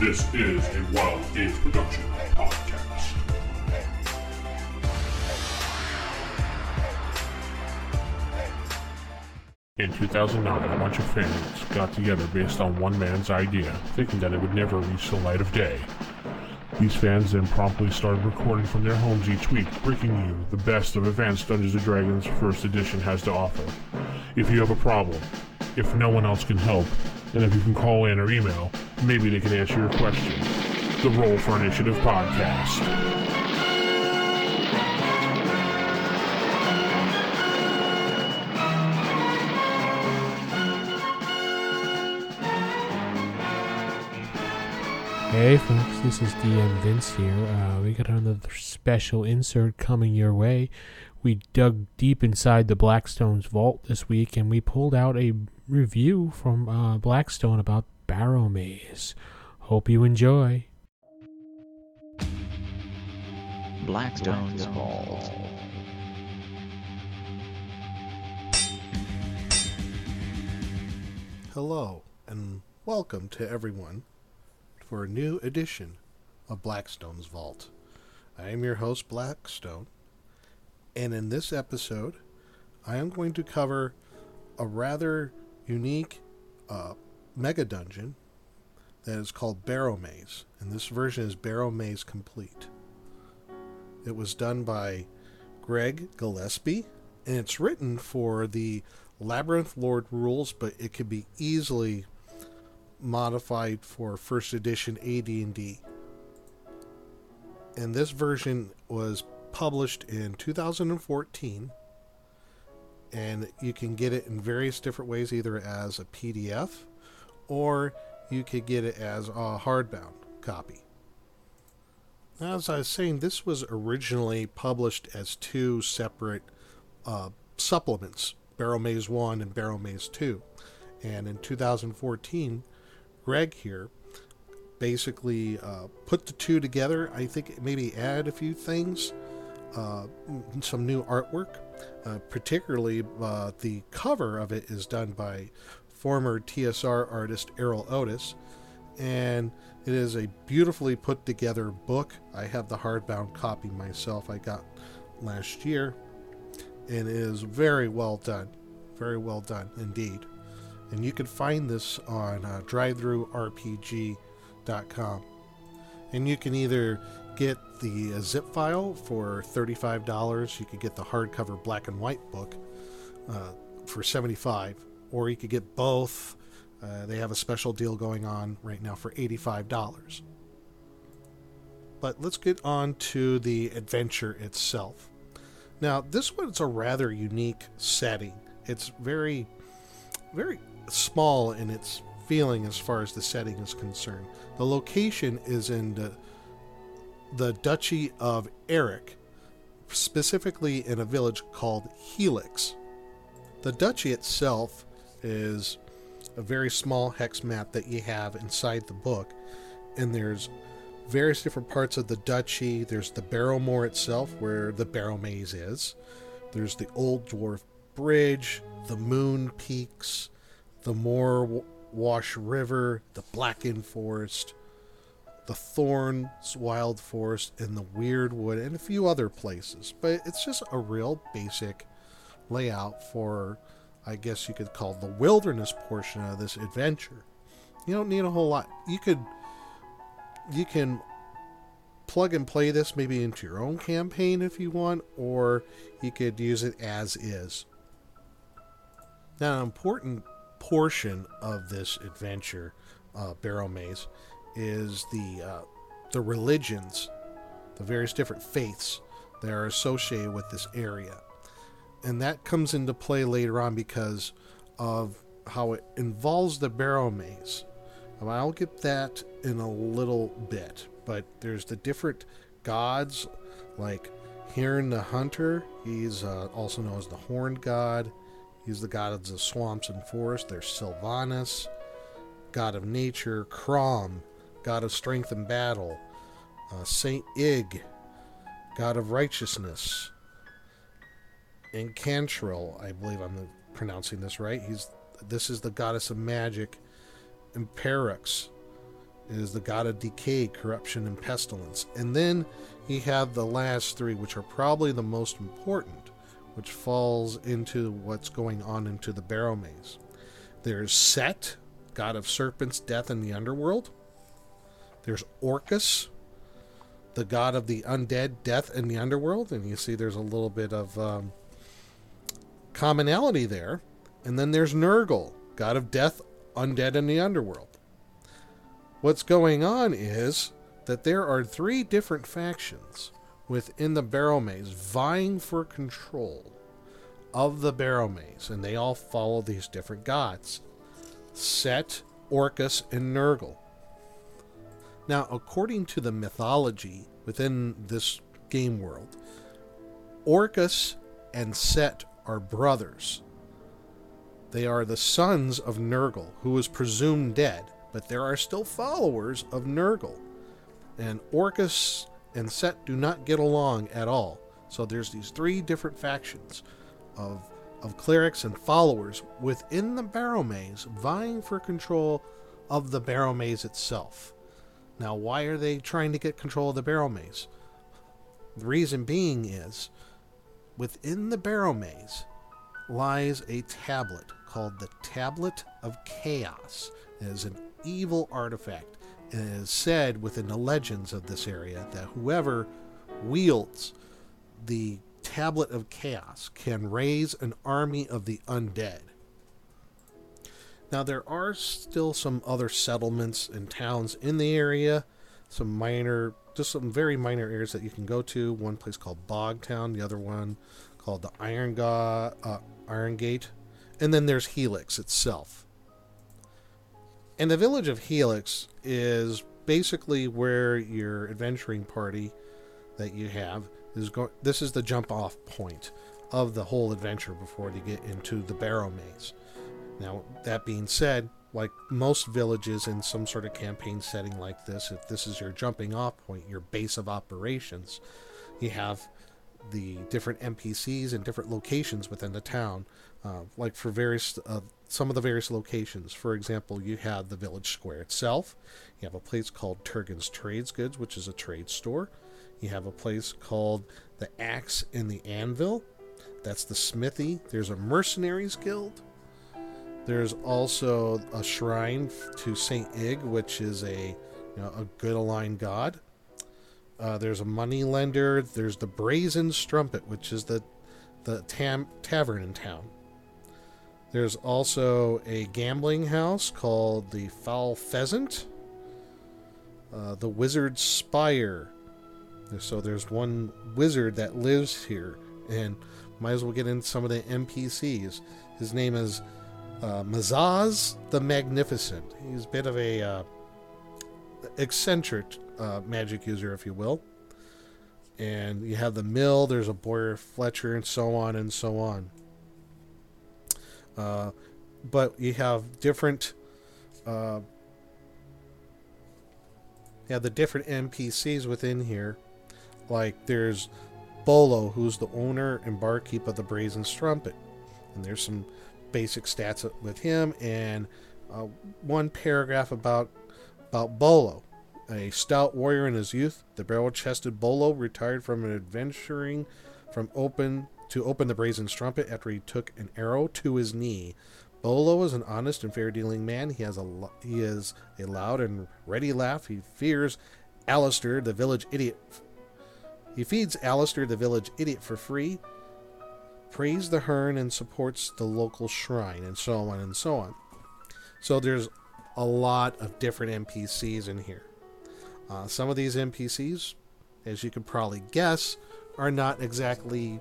This is a Wild Age Production podcast. In 2009, a bunch of fans got together based on one man's idea, thinking that it would never reach the light of day. These fans then promptly started recording from their homes each week, bringing you the best of Advanced Dungeons & Dragons First Edition has to offer. If you have a problem, if no one else can help, and if you can call in or email, maybe they can answer your question. The Roll for Initiative podcast. Hey folks, this is DM Vince here. Uh, we got another special insert coming your way. We dug deep inside the Blackstone's vault this week and we pulled out a review from uh, Blackstone about Barrow Maze. Hope you enjoy. Blackstone's Vault. Hello, and welcome to everyone for a new edition of Blackstone's Vault. I am your host, Blackstone, and in this episode, I am going to cover a rather unique uh, mega dungeon that is called Barrow Maze, and this version is Barrow Maze Complete. It was done by Greg Gillespie, and it's written for the Labyrinth Lord rules, but it could be easily modified for first edition AD&D. And this version was published in 2014 and you can get it in various different ways either as a PDF or you could get it as a hardbound copy. Now, as I was saying, this was originally published as two separate uh, supplements Barrow Maze 1 and Barrow Maze 2. And in 2014, Greg here basically uh, put the two together. I think maybe add a few things, uh, some new artwork. Uh, particularly, uh, the cover of it is done by former TSR artist Erol Otus, and it is a beautifully put together book. I have the hardbound copy myself. I got last year, and it is very well done. Very well done indeed. And you can find this on uh, drivethrurpg.com. And you can either get the uh, zip file for $35. You could get the hardcover black and white book uh, for 75 or you could get both. Uh, they have a special deal going on right now for $85. But let's get on to the adventure itself. Now, this one's a rather unique setting. It's very, very small in its feeling as far as the setting is concerned. The location is in the, the Duchy of Eric, specifically in a village called Helix. The duchy itself is a very small hex map that you have inside the book, and there's various different parts of the duchy. There's the Barrowmoor itself, where the Barrow Maze is. There's the Old Dwarf Bridge, the Moon Peaks, the Moor Wash River, the Blackened Forest, the Thorns Wild Forest, and the Weird Wood, and a few other places. But it's just a real basic layout for, I guess you could call the wilderness portion of this adventure. You don't need a whole lot. You could, you can plug and play this maybe into your own campaign if you want, or you could use it as is. Now, an important portion of this adventure, uh, Barrow Maze, is the uh, the religions, the various different faiths that are associated with this area, and that comes into play later on because of how it involves the Barrow Maze. I'll get that in a little bit, but there's the different gods like Hyrn the Hunter. He's uh, also known as the Horned God. He's the god of the swamps and forests. There's Sylvanus, god of nature, Crom, god of strength and battle, uh, Saint Ig, god of righteousness, and Cantrell, I believe I'm pronouncing this right. He's this is the goddess of magic, and Perux is the god of decay, corruption, and pestilence. And then you have the last three, which are probably the most important, which falls into what's going on into the Barrow Maze. There's Set, god of serpents, death, and the underworld. There's Orcus, the god of the undead, death, and the underworld. And you see there's a little bit of um, commonality there. And then there's Nergal, god of death, undead, and the underworld. What's going on is that there are three different factions within the Barrow Maze vying for control of the Barrow Maze, and they all follow these different gods Set, Orcus, and Nergal. Now, according to the mythology within this game world, Orcus and Set are brothers. They are the sons of Nergal, who is presumed dead, but there are still followers of Nergal. And Orcus and Set do not get along at all. So there's these three different factions of of clerics and followers within the Barrow Maze vying for control of the Barrow Maze itself. Now, why are they trying to get control of the Barrow Maze? The reason being is within the Barrow Maze lies a tablet called the Tablet of Chaos. It is an evil artifact. It is said within the legends of this area that whoever wields the Tablet of Chaos can raise an army of the undead. Now, there are still some other settlements and towns in the area, some minor, just some very minor areas that you can go to. One place called Bogtown, the other one called the Iron, Ga- uh, Iron Gate, and then there's Helix itself. And the village of Helix is basically where your adventuring party that you have is going. This is the jump off point of the whole adventure before you get into the Barrow Maze. Now, that being said, like most villages in some sort of campaign setting like this, if this is your jumping off point, your base of operations, you have the different NPCs and different locations within the town. Uh, like for various, uh, some of the various locations. For example, you have the village square itself. You have a place called Turgan's Trades Goods, which is a trade store. You have a place called the Axe and the Anvil. That's the smithy. There's a mercenaries guild. There's also a shrine to Saint Ig, which is a you know, a good aligned god. Uh, there's a money lender. There's the Brazen Strumpet, which is the the tam- tavern in town. There's also a gambling house called the Foul Pheasant. Uh, the Wizard's Spire. So there's one wizard that lives here, and might as well get into some of the NPCs. His name is uh, Mazaz the Magnificent. He's a bit of a uh, eccentric uh, magic user, if you will. And you have the mill. There's a Bowyer Fletcher, and so on and so on. Uh, but you have different. Uh, you have the different NPCs within here. Like there's Bolo, who's the owner and barkeep of the Brazen Strumpet, and there's some basic stats with him and uh, one paragraph about about Bolo, a stout warrior in his youth. The barrel-chested Bolo retired from an adventuring from open to open the brazen strumpet after he took an arrow to his knee. Bolo is an honest and fair-dealing man. He has a he is a loud and ready laugh. He fears Alistair, the village idiot. He feeds Alistair, the village idiot, for free praise the Hern and supports the local shrine, and so on and so on. So there's a lot of different NPCs in here. Uh, some of these NPCs, as you can probably guess, are not exactly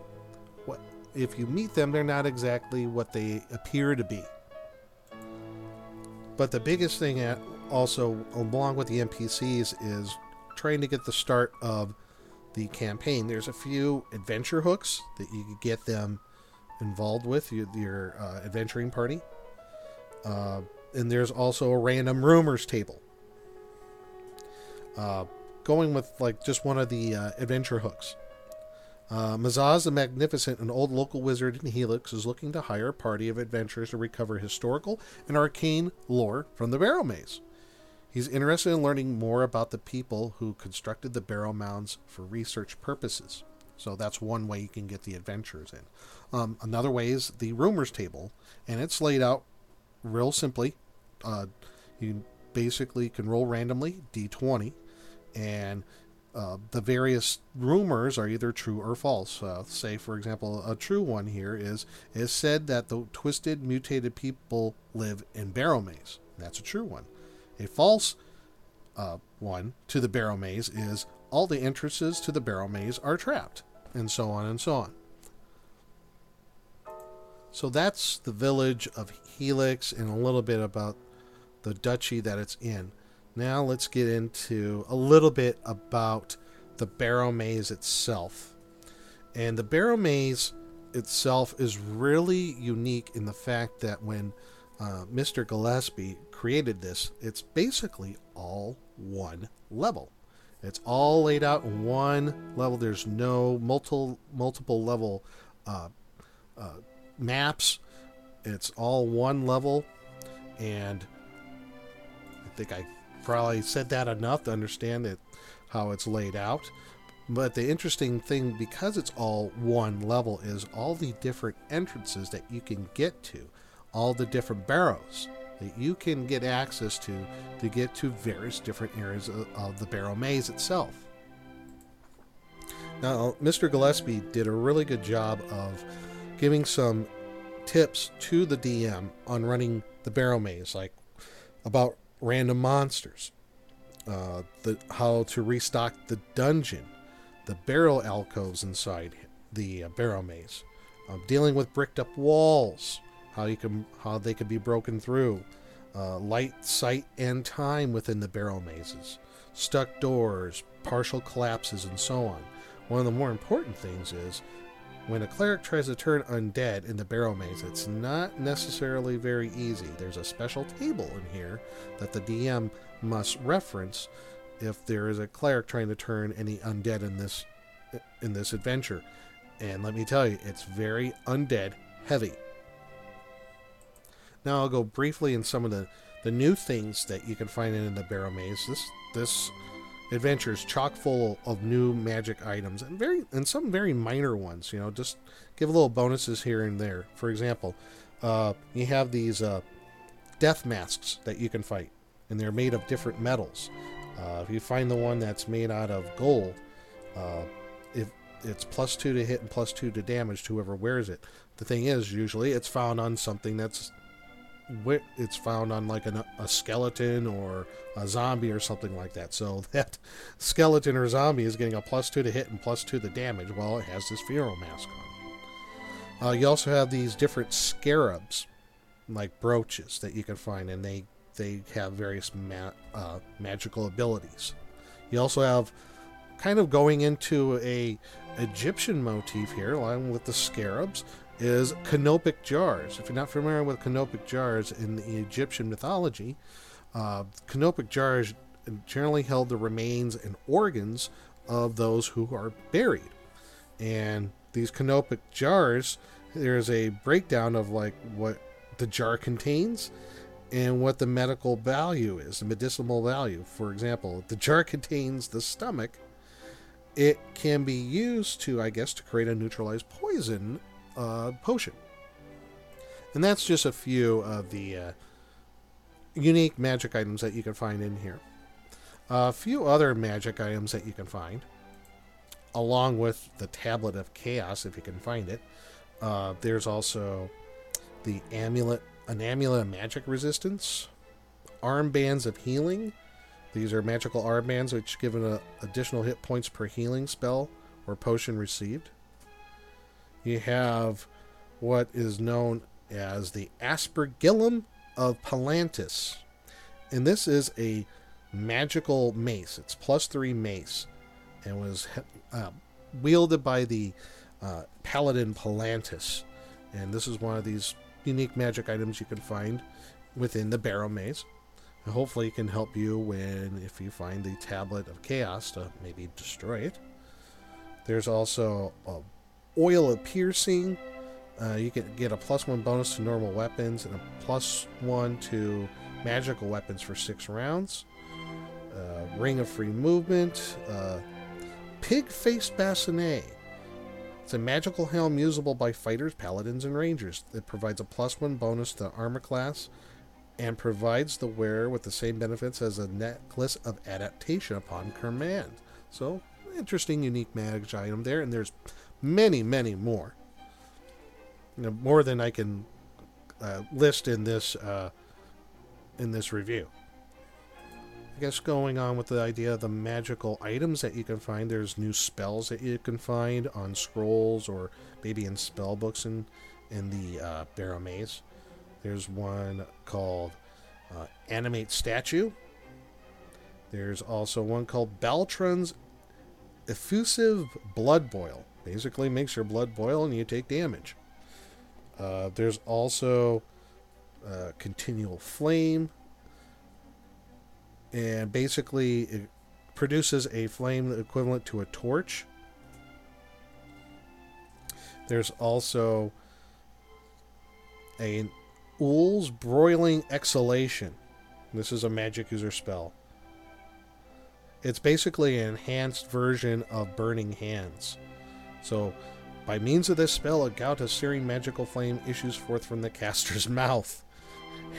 what. If you meet them, they're not exactly what they appear to be. But the biggest thing, at, also along with the NPCs, is trying to get the start of the campaign. There's a few adventure hooks that you could get them involved with your, your uh, adventuring party. Uh, and there's also a random rumors table. Uh, going with like just one of the uh, adventure hooks. Uh, Mazaz the Magnificent, an old local wizard in Helix, is looking to hire a party of adventurers to recover historical and arcane lore from the Barrow Maze. He's interested in learning more about the people who constructed the barrow mounds for research purposes. So that's one way you can get the adventures in. Um, another way is the rumors table, and it's laid out real simply. Uh, you basically can roll randomly d20, and uh, the various rumors are either true or false. Uh, say, for example, a true one here is is said that the twisted, mutated people live in Barrow Maze. That's a true one. A false uh, one to the Barrow Maze is all the entrances to the Barrow Maze are trapped and so on and so on. So that's the village of Helix and a little bit about the duchy that it's in. Now let's get into a little bit about the Barrow Maze itself. And the Barrow Maze itself is really unique in the fact that when uh, Mr. Gillespie created this, it's basically all one level. It's all laid out in one level. There's no multiple multiple level uh, uh, maps. It's all one level, and I think I probably said that enough to understand it how it's laid out. But the interesting thing, because it's all one level, is all the different entrances that you can get to, all the different barrows that you can get access to to get to various different areas of, of the Barrow Maze itself. Now, Mr. Gillespie did a really good job of giving some tips to the DM on running the Barrow Maze, like about random monsters, uh, the how to restock the dungeon, the barrel alcoves inside the uh, Barrow Maze, uh, dealing with bricked up walls, how you can how they can be broken through, uh, light, sight, and time within the Barrow Mazes, stuck doors, partial collapses, and so on. One of the more important things is when a cleric tries to turn undead in the Barrow Maze, it's not necessarily very easy. There's a special table in here that the DM must reference if there is a cleric trying to turn any undead in this in this adventure. And let me tell you, it's very undead heavy. Now I'll go briefly in some of the, the new things that you can find in the Barrow Maze. This this adventure is chock full of new magic items and very and some very minor ones. You know, just give a little bonuses here and there. For example, uh, you have these uh, death masks that you can fight, and they're made of different metals. Uh, if you find the one that's made out of gold, uh, if it's plus two to hit and plus two to damage to whoever wears it. The thing is, usually it's found on something that's it's found on like an, a skeleton or a zombie or something like that. So that skeleton or zombie is getting a plus two to hit and plus two to damage while it has this funeral mask on. Uh, you also have these different scarabs, like brooches that you can find, and they they have various ma- uh, magical abilities. You also have kind of going into a Egyptian motif here, along with the scarabs is canopic jars. If you're not familiar with canopic jars in the Egyptian mythology, uh, canopic jars generally held the remains and organs of those who are buried. And these canopic jars, there's a breakdown of like what the jar contains and what the medical value is, the medicinal value. For example, the jar contains the stomach. It can be used to, I guess, to create a neutralized poison uh, potion. And that's just a few of the uh, unique magic items that you can find in here. A few other magic items that you can find, along with the Tablet of Chaos, if you can find it. Uh, there's also the amulet, an amulet of magic resistance, armbands of healing. These are magical armbands which give an additional hit points per healing spell or potion received you have what is known as the Aspergillum of Palantis. And this is a magical mace. It's plus three mace and was uh, wielded by the uh, Paladin Palantis. And this is one of these unique magic items you can find within the Barrow Maze. And hopefully, it can help you when, if you find the Tablet of Chaos, to maybe destroy it. There's also a oil of piercing, Uh, you can get a plus one bonus to normal weapons and a plus one to magical weapons for six rounds. Uh, Ring of Free Movement. Uh, Pig Faced Bascinet. It's a magical helm usable by fighters, paladins, and rangers. It provides a plus one bonus to armor class and provides the wearer with the same benefits as a necklace of adaptation upon command. So, interesting, unique magic item there, and there's many, many more. You know, more than I can uh, list in this uh, in this review. I guess going on with the idea of the magical items that you can find, there's new spells that you can find on scrolls or maybe in spell books in in the uh, Barrow Maze. There's one called uh, Animate Statue. There's also one called Baltron's Effusive Blood Boil. Basically, makes your blood boil and you take damage. Uh, there's also uh, Continual Flame, and basically it produces a flame equivalent to a torch. There's also a Ool's Broiling Exhalation. This is a magic user spell. It's basically an enhanced version of Burning Hands. So, by means of this spell, a gout of searing magical flame issues forth from the caster's mouth.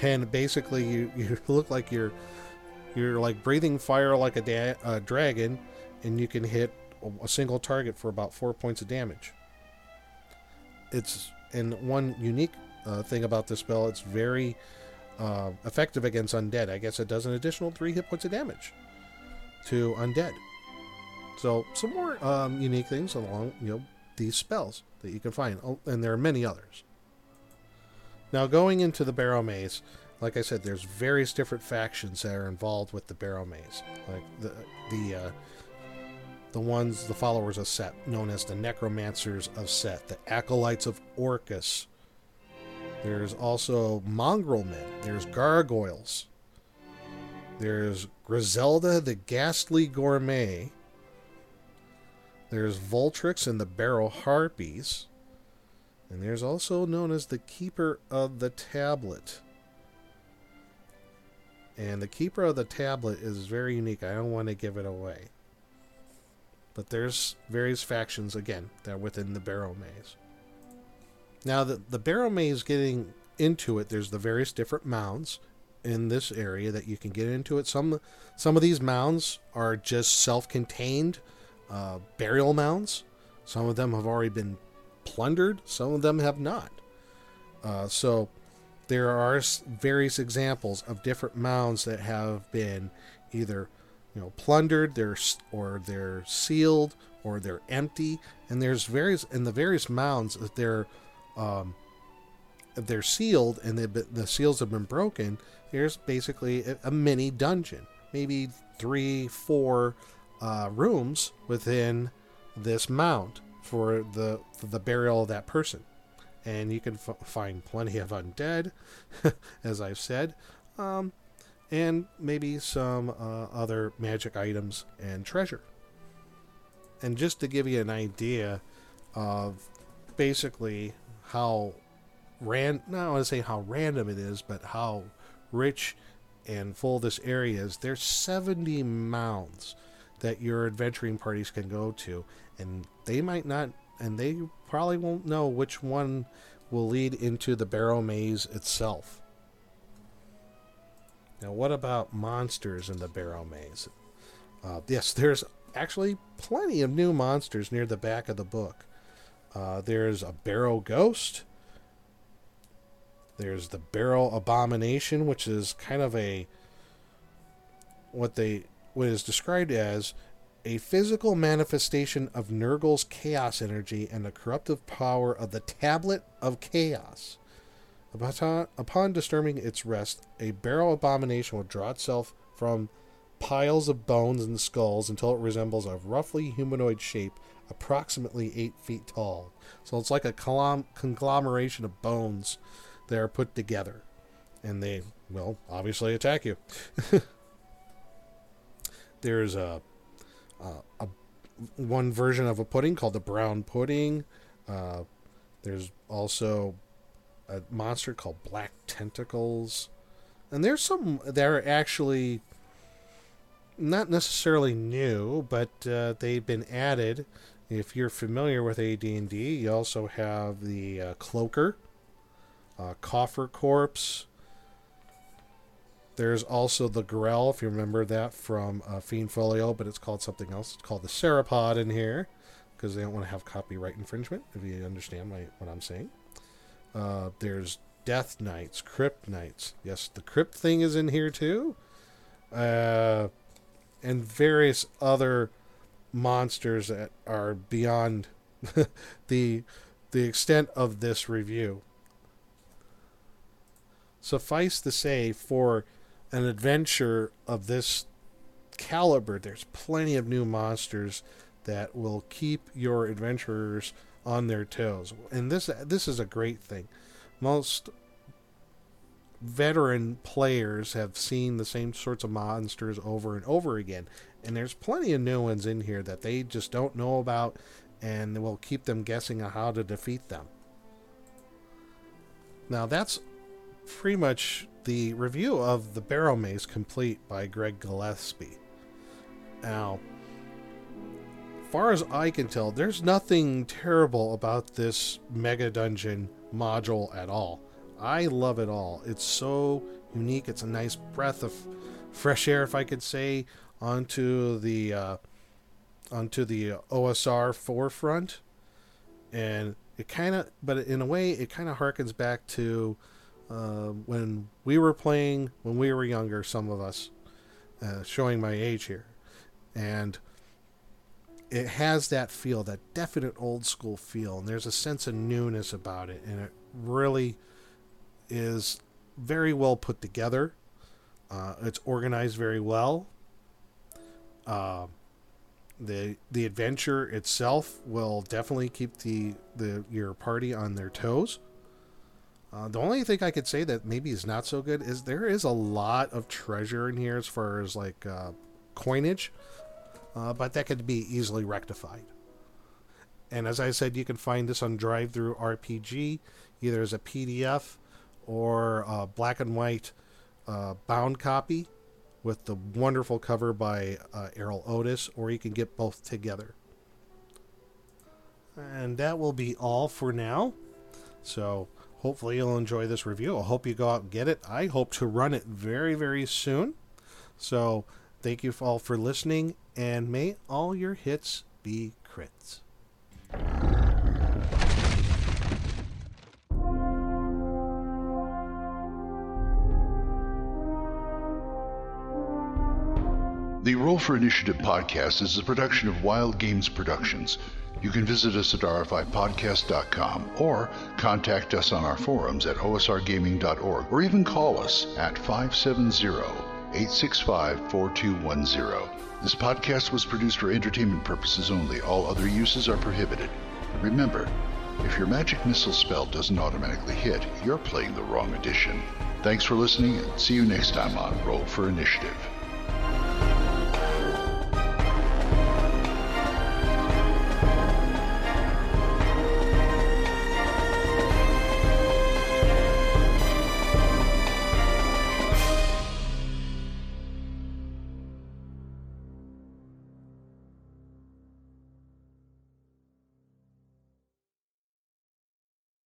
And basically, you, you look like you're you're like breathing fire like a da- uh, dragon, and you can hit a, a single target for about four points of damage. It's and one unique uh, thing about this spell, it's very uh, effective against undead. I guess it does an additional three hit points of damage to undead. So some more um, unique things along you know these spells that you can find, oh, and there are many others. Now going into the Barrow Maze, like I said, there's various different factions that are involved with the Barrow Maze, like the the uh, the ones the followers of Set, known as the Necromancers of Set, the Acolytes of Orcus. There's also Mongrel Men. There's Gargoyles. There's Griselda the Ghastly Gourmet. There's Voltrix and the Barrow Harpies. And there's also known as the Keeper of the Tablet. And the Keeper of the Tablet is very unique. I don't want to give it away. But there's various factions, again, that are within the Barrow Maze. Now, the, the Barrow Maze getting into it, there's the various different mounds in this area that you can get into it. Some some of these mounds are just self-contained uh, burial mounds. Some of them have already been plundered. Some of them have not. Uh, so there are various examples of different mounds that have been either you know plundered, they're or they're sealed, or they're empty. And there's various in the various mounds that they're um, they're sealed and been, the seals have been broken. There's basically a, a mini dungeon, maybe three, four uh, rooms within this mound for the for the burial of that person, and you can f- find plenty of undead, as I've said, um, and maybe some uh, other magic items and treasure. And just to give you an idea of basically how ran not want to say how random it is, but how rich and full this area is. There's 70 mounds that your adventuring parties can go to, and they might not, and they probably won't know which one will lead into the Barrow Maze itself. Now, what about monsters in the Barrow Maze? Uh, yes, there's actually plenty of new monsters near the back of the book. Uh, there's a Barrow Ghost. There's the Barrow Abomination, which is kind of a what they what is described as a physical manifestation of Nergal's chaos energy and the corruptive power of the Tablet of Chaos. Upon, disturbing its rest, a barrow abomination will draw itself from piles of bones and skulls until it resembles a roughly humanoid shape, approximately eight feet tall. So it's like a conglomeration of bones that are put together. And they, well, obviously attack you. There's a, a, a one version of a pudding called the brown pudding. Uh, There's also a monster called Black Tentacles. And there's some that are actually not necessarily new, but uh, they've been added. If you're familiar with AD&D, you also have the uh, Cloaker, uh, Coffer Corpse. There's also the Grell, if you remember that from uh, Fiend Folio, but it's called something else. It's called the Ceropod in here because they don't want to have copyright infringement, if you understand my, what I'm saying. Uh, there's Death Knights, Crypt Knights. Yes, the Crypt thing is in here too. Uh, and various other monsters that are beyond the the extent of this review. Suffice to say, for an adventure of this caliber, there's plenty of new monsters that will keep your adventurers on their toes. And this this is a great thing. Most veteran players have seen the same sorts of monsters over and over again. And there's plenty of new ones in here that they just don't know about and will keep them guessing on how to defeat them. Now that's pretty much the review of the Barrow Maze complete by Greg Gillespie. Now, far as I can tell, there's nothing terrible about this Mega Dungeon module at all. I love it all. It's so unique. It's a nice breath of fresh air, if I could say, onto the uh, onto the OSR forefront, and it kind of, but in a way, it kind of harkens back to uh, when we were playing when we were younger. Some of us, uh, showing my age here, and it has that feel, that definite old school feel, and there's a sense of newness about it, and it really is very well put together. Uh, it's organized very well. Uh, the the adventure itself will definitely keep the, the your party on their toes. Uh, the only thing I could say that maybe is not so good is there is a lot of treasure in here as far as like uh, coinage, uh, but that could be easily rectified. And as I said, you can find this on DriveThruRPG, either as a PDF or a black and white uh, bound copy with the wonderful cover by uh, Erol Otus, or you can get both together. And that will be all for now. So hopefully you'll enjoy this review. I hope you go out and get it. I hope to run it very, very soon. So thank you all for listening, and may all your hits be crits. The Roll for Initiative podcast is a production of Wild Games Productions. You can visit us at rfipodcast.com or contact us on our forums at osrgaming.org or even call us at 570 865 4210. This podcast was produced for entertainment purposes only. All other uses are prohibited. Remember, if your magic missile spell doesn't automatically hit, you're playing the wrong edition. Thanks for listening and see you next time on Roll for Initiative.